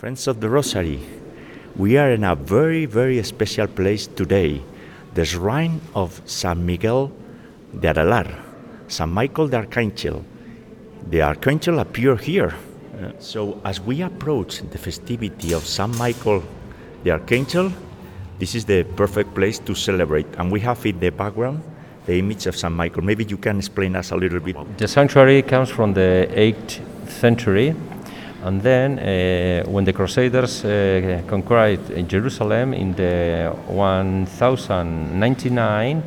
Friends of the Rosary, we are in a very, very special place today, the shrine of San Miguel de Aralar, San Michael the Archangel. The Archangel appeared here. Uh, so, as we approach the festivity of San Michael the Archangel, this is the perfect place to celebrate. And we have in the background the image of San Michael. Maybe you can explain us a little bit. The sanctuary comes from the 8th century, and then uh, when the Crusaders uh, conquered Jerusalem in the 1099,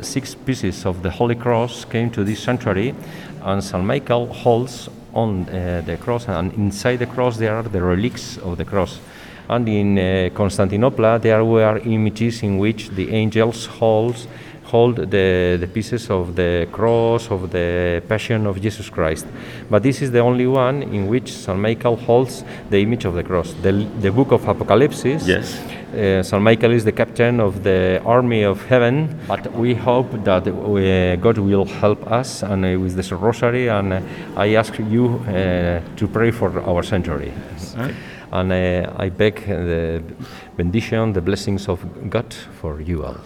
six pieces of the Holy Cross came to this sanctuary, and St. Michael holds on uh, the cross, and inside the cross there are the relics of the cross. And in uh, Constantinople, there were images in which the angels holds hold the, the pieces of the cross of the passion of Jesus Christ. But this is the only one in which St. Michael holds the image of the cross. The, the book of Apocalypse, Yes. uh, St. Michael is the captain of the army of heaven, but we hope that uh, God will help us and uh, with this rosary. And uh, I ask you uh, to pray for our sanctuary. And uh, I beg the benediction, the blessings of God for you all.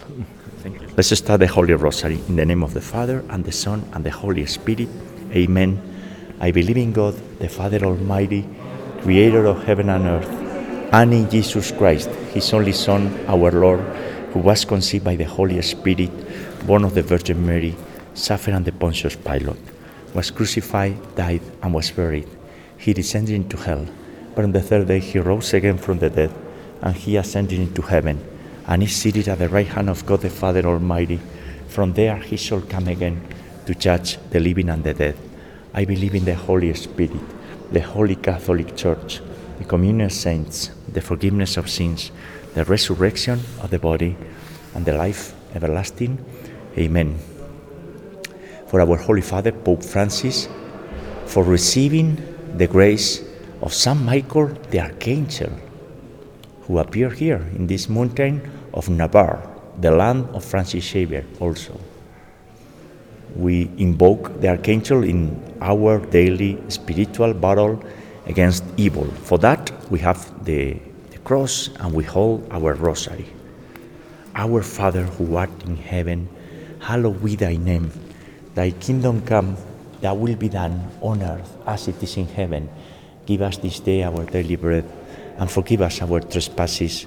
Thank you. Let's start the Holy Rosary in the name of the Father and the Son and the Holy Spirit. Amen. I believe in God, the Father Almighty, creator of heaven and earth, and in Jesus Christ, his only Son, our Lord, who was conceived by the Holy Spirit, born of the Virgin Mary, suffered under Pontius Pilate, was crucified, died, and was buried. He descended into hell, but on the third day he rose again from the dead, and he ascended into heaven and is seated at the right hand of God the Father Almighty. From there he shall come again to judge the living and the dead. I believe in the Holy Spirit, the Holy Catholic Church, the communion of saints, the forgiveness of sins, the resurrection of the body, and the life everlasting. Amen. For our Holy Father, Pope Francis, for receiving the grace of Saint Michael the Archangel who appeared here in this mountain of Navarre, the land of Francis Xavier also. We invoke the Archangel in our daily spiritual battle against evil. For that, we have the, the cross and we hold our rosary. Our Father who art in heaven, hallowed be thy name. Thy kingdom come, thy will be done on earth as it is in heaven. Give us this day our daily bread and forgive us our trespasses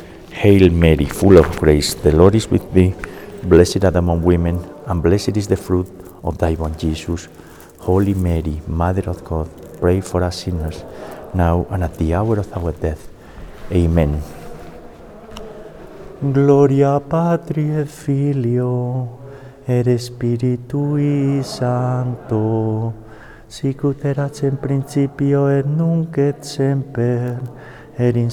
Hail Mary, full of grace, the Lord is with thee. Blessed art among women, and blessed is the fruit of thy womb, Jesus. Holy Mary, Mother of God, pray for us sinners, now and at the hour of our death. Amen. Gloria Patri et Filio et Spiritui Sancto, sic ut erat in principio et nunc et semper et in.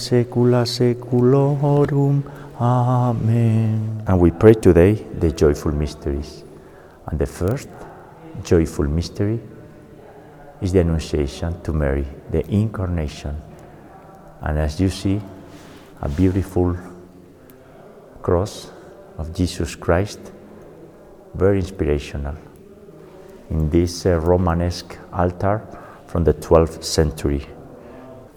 Amen. And we pray today the joyful mysteries. And the first joyful mystery is the Annunciation to Mary, the Incarnation. And as you see, a beautiful cross of Jesus Christ, very inspirational, in this uh, Romanesque altar from the 12th century.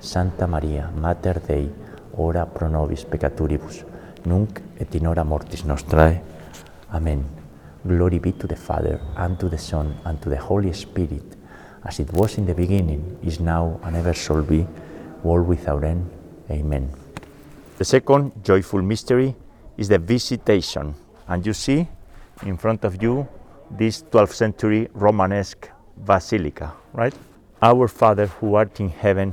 Santa Maria, Mater Dei, ora pro nobis peccaturibus, nunc et in hora mortis nostrae. Amen. Glory be to the Father, and to the Son, and to the Holy Spirit, as it was in the beginning, is now, and ever shall be, world without end. Amen. The second joyful mystery is the visitation. And you see in front of you this 12th century Romanesque basilica, right? Our Father who art in heaven,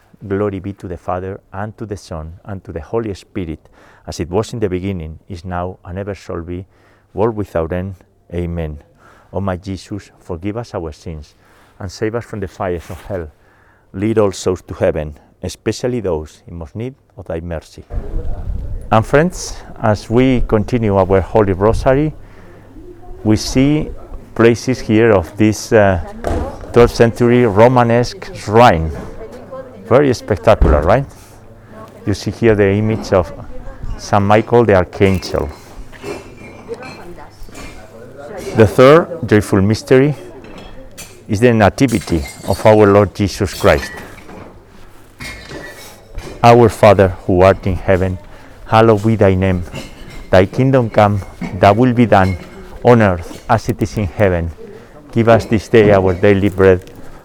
Glory be to the Father, and to the Son, and to the Holy Spirit, as it was in the beginning, is now, and ever shall be, world without end. Amen. O my Jesus, forgive us our sins, and save us from the fires of hell. Lead all souls to heaven, especially those in most need of thy mercy. And friends, as we continue our Holy Rosary, we see places here of this uh, 12th century Romanesque shrine. Very spectacular, right? You see here the image of St. Michael the Archangel. The third joyful mystery is the Nativity of our Lord Jesus Christ. Our Father who art in heaven, hallowed be thy name. Thy kingdom come, thy will be done on earth as it is in heaven. Give us this day our daily bread,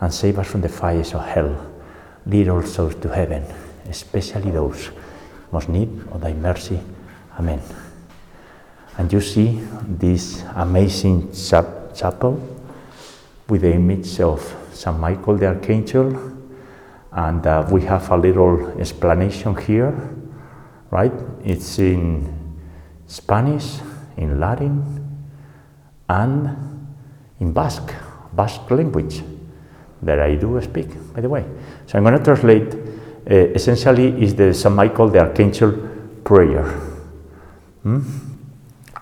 and save us from the fires of hell. Lead all souls to heaven, especially those most need of thy mercy. Amen. And you see this amazing chap- chapel with the image of St. Michael the Archangel, and uh, we have a little explanation here, right? It's in Spanish, in Latin, and in Basque, Basque language, that I do speak, by the way. So I'm going to translate. Uh, essentially, is the St. Michael the Archangel prayer. Hmm?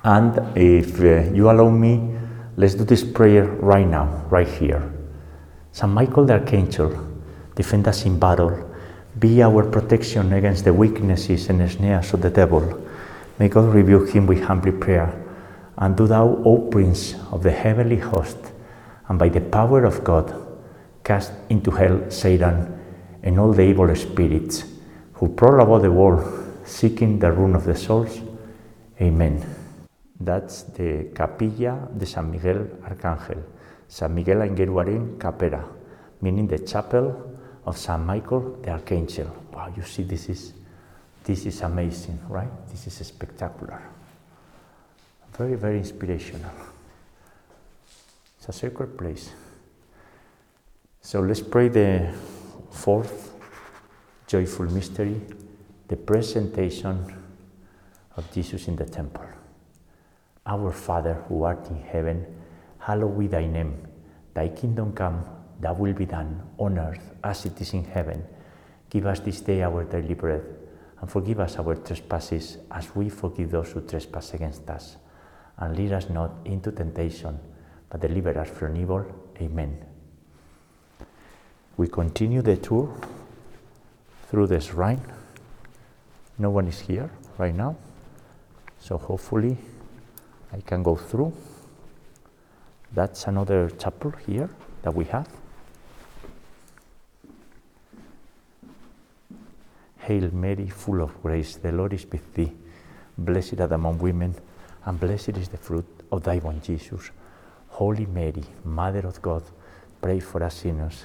And if uh, you allow me, let's do this prayer right now, right here. St. Michael the Archangel, defend us in battle. Be our protection against the weaknesses and snares of the devil. May God rebuke him with humble prayer. And do thou, O Prince of the heavenly host, and by the power of God, cast into hell Satan and all the evil spirits who prowl about the world seeking the ruin of the souls. Amen. That's the Capilla de San Miguel Arcángel, San Miguel Aingeruaren Capera, meaning the chapel of San Michael the Archangel. Wow, you see, this is, this is amazing, right? This is spectacular. Very, very inspirational. It's a sacred place. So let's pray the fourth joyful mystery, the presentation of Jesus in the temple. Our Father who art in heaven, hallowed be thy name. Thy kingdom come, thy will be done on earth as it is in heaven. Give us this day our daily bread, and forgive us our trespasses as we forgive those who trespass against us. And lead us not into temptation, but deliver us from evil. Amen. We continue the tour through the shrine. No one is here right now, so hopefully I can go through. That's another chapel here that we have. Hail Mary, full of grace, the Lord is with thee. Blessed art among women, and blessed is the fruit of thy womb, Jesus. Holy Mary, Mother of God, pray for us sinners,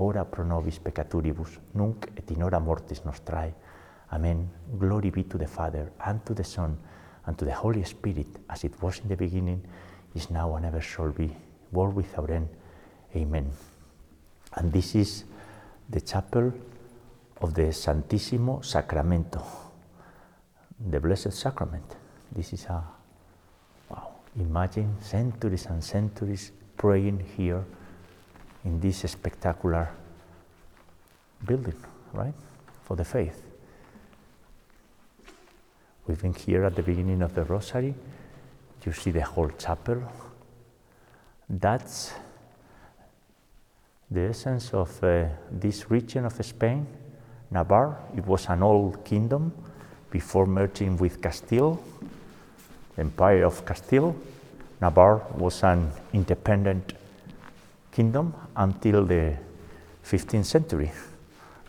ora pro nobis peccaturibus, nunc et in hora mortis nostrae. Amen. Glory be to the Father, and to the Son, and to the Holy Spirit, as it was in the beginning, is now, and ever shall be, world without end. Amen. And this is the chapel of the Santissimo Sacramento, the Blessed Sacrament. This is a wow. Imagine centuries and centuries praying here in this spectacular building, right? For the faith. We've been here at the beginning of the Rosary. You see the whole chapel. That's the essence of uh, this region of Spain, Navarre. It was an old kingdom before merging with Castile, the Empire of Castile. Navarre was an independent kingdom until the 15th century,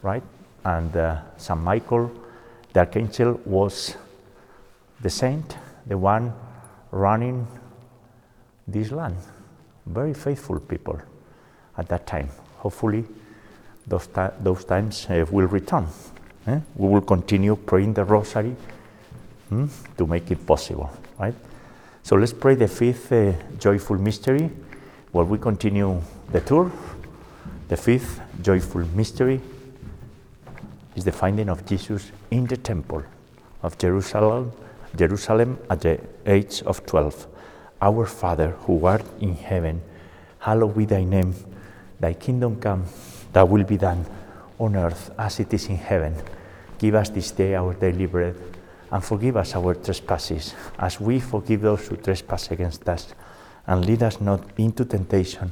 right? And uh, Saint Michael the Archangel was the saint, the one running this land. Very faithful people at that time. Hopefully, those, those times uh, will return. eh? We will continue praying the rosary hmm, to make it possible, right? So let's pray the fifth uh, joyful mystery while we continue the tour. The fifth joyful mystery is the finding of Jesus in the temple of Jerusalem, Jerusalem at the age of 12. Our Father who art in heaven, hallowed be thy name. Thy kingdom come, That will be done on earth as it is in heaven. Give us this day our daily bread, and forgive us our trespasses, as we forgive those who trespass against us. And lead us not into temptation,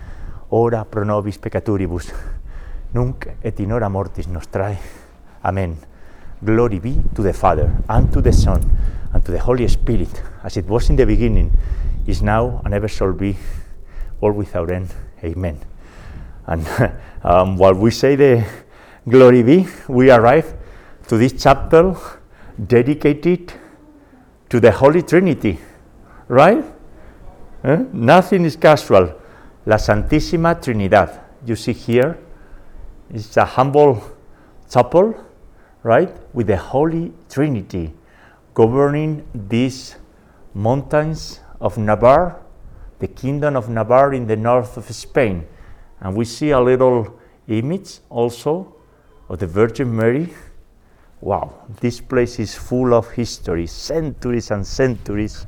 ora pro nobis peccaturibus, nunc et in hora mortis nostrae. Amen. Glory be to the Father, and to the Son, and to the Holy Spirit, as it was in the beginning, is now, and ever shall be, world without end. Amen. And um, while we say the glory be, we arrive to this chapter dedicated to the Holy Trinity, right? Eh? Nothing is casual. La Santísima Trinidad. You see here, it's a humble chapel, right? With the Holy Trinity governing these mountains of Navarre, the kingdom of Navarre in the north of Spain. And we see a little image also of the Virgin Mary. Wow, this place is full of history, centuries and centuries.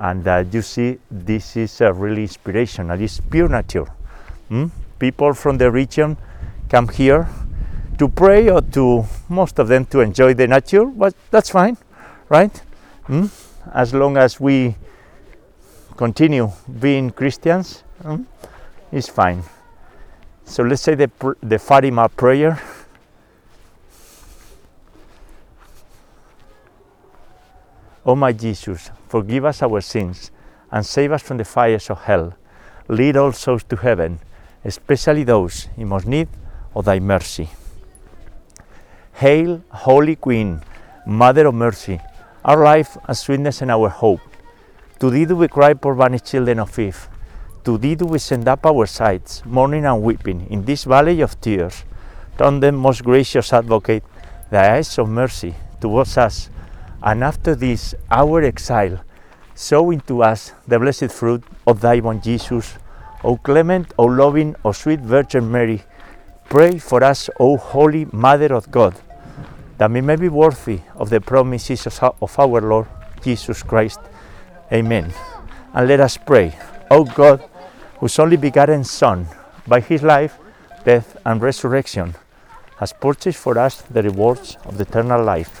And uh, you see, this is uh, really inspirational. It's pure nature. Hmm? People from the region come here to pray or to, most of them, to enjoy the nature, but that's fine, right? Hmm? As long as we continue being Christians, hmm, it's fine. So let's say the, the Fatima prayer. O my Jesus, forgive us our sins and save us from the fires of hell. Lead all souls to heaven, especially those in most need of thy mercy. Hail, Holy Queen, Mother of Mercy, our life and sweetness and our hope. To thee do we cry, poor banished children of Eve. To thee do we send up our sighs, mourning and weeping, in this valley of tears. Turn them, most gracious advocate, thy eyes of mercy towards us, and after this our exile, sow into us the blessed fruit of thy womb, Jesus. O clement, O loving, O sweet Virgin Mary, pray for us, O holy Mother of God, that we may be worthy of the promises of our Lord Jesus Christ. Amen. And let us pray, O God, whose only begotten Son, by his life, death, and resurrection, has purchased for us the rewards of the eternal life.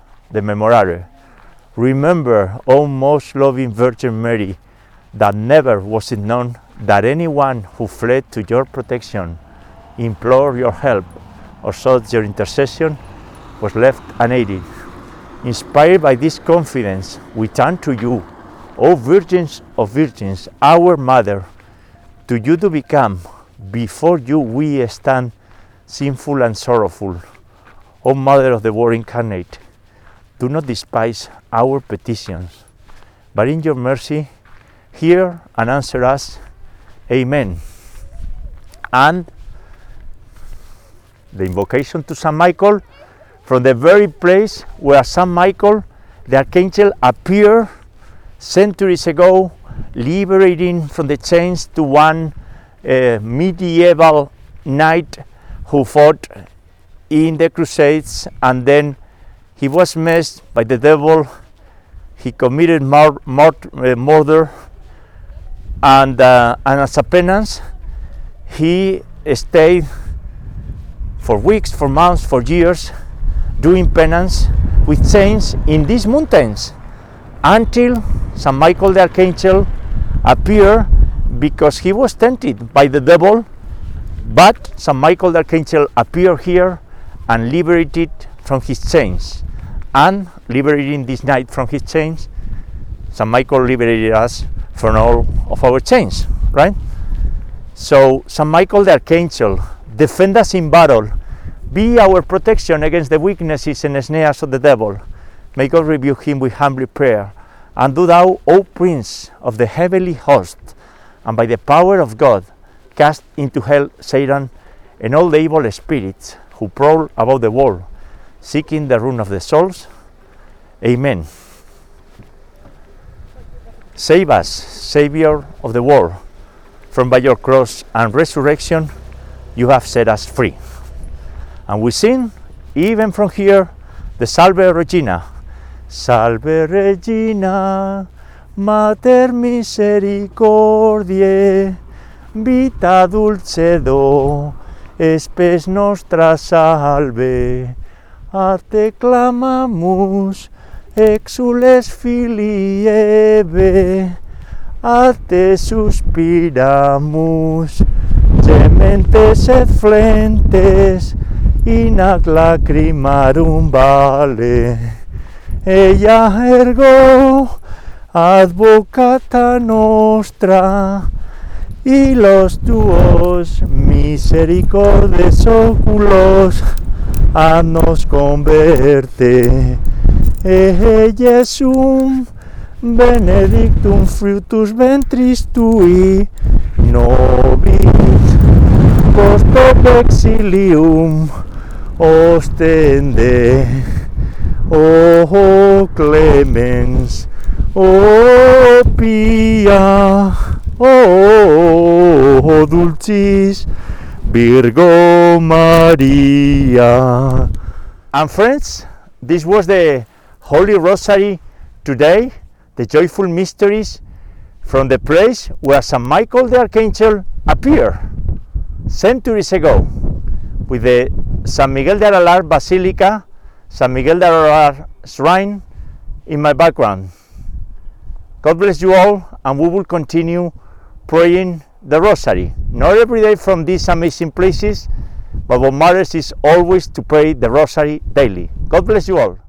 the Memorare. Remember, O most loving Virgin Mary, that never was it known that anyone who fled to your protection, implored your help, or sought your intercession was left unaided. Inspired by this confidence, we turn to you, O Virgins of Virgins, our Mother. To you to become, before you we stand sinful and sorrowful. O Mother of the Word incarnate, do not despise our petitions, but in your mercy hear and answer us. Amen. And the invocation to Saint Michael from the very place where Saint Michael, the archangel, appeared centuries ago, liberating from the chains to one uh, medieval knight who fought in the Crusades and then he was messed by the devil. He committed uh, murder and, uh, and as a penance, he stayed for weeks, for months, for years, doing penance with chains in these mountains until St. Michael the Archangel appeared because he was tempted by the devil. But St. Michael the Archangel appeared here and liberated from his chains. And liberating this knight from his chains, St. Michael liberated us from all of our chains, right? So, St. Michael the Archangel, defend us in battle, be our protection against the weaknesses and snares of the devil. May God rebuke him with humble prayer. And do thou, O Prince of the heavenly host, and by the power of God, cast into hell Satan and all the evil spirits who prowl about the world, seeking the ruin of the souls. Amen. Save us, Savior of the world, from by your cross and resurrection, you have set us free. And we sing, even from here, the Salve Regina. Salve Regina, Mater misericordiae, vita dulcedo, espes nostra salve. A te clamamus, exules filii ebe, a te suspiramus, gementes et flentes, in ac lacrimarum vale. Ella ergo advocata nostra, y los tuos misericordes oculos a nos converte. E Jesum, benedictum fructus ventris tui, nobis post exilium ostende. O oh, clemens, o oh, pia, o oh, oh, oh, dulcis, Virgo Maria. And friends, this was the Holy Rosary today, the joyful mysteries from the place where St. Michael the Archangel appeared centuries ago with the San Miguel de Aralar Basilica, San Miguel de Aralar Shrine in my background. God bless you all, and we will continue praying the Rosary. Not every day from these amazing places, but what matters is always to pray the Rosary daily. God bless you all.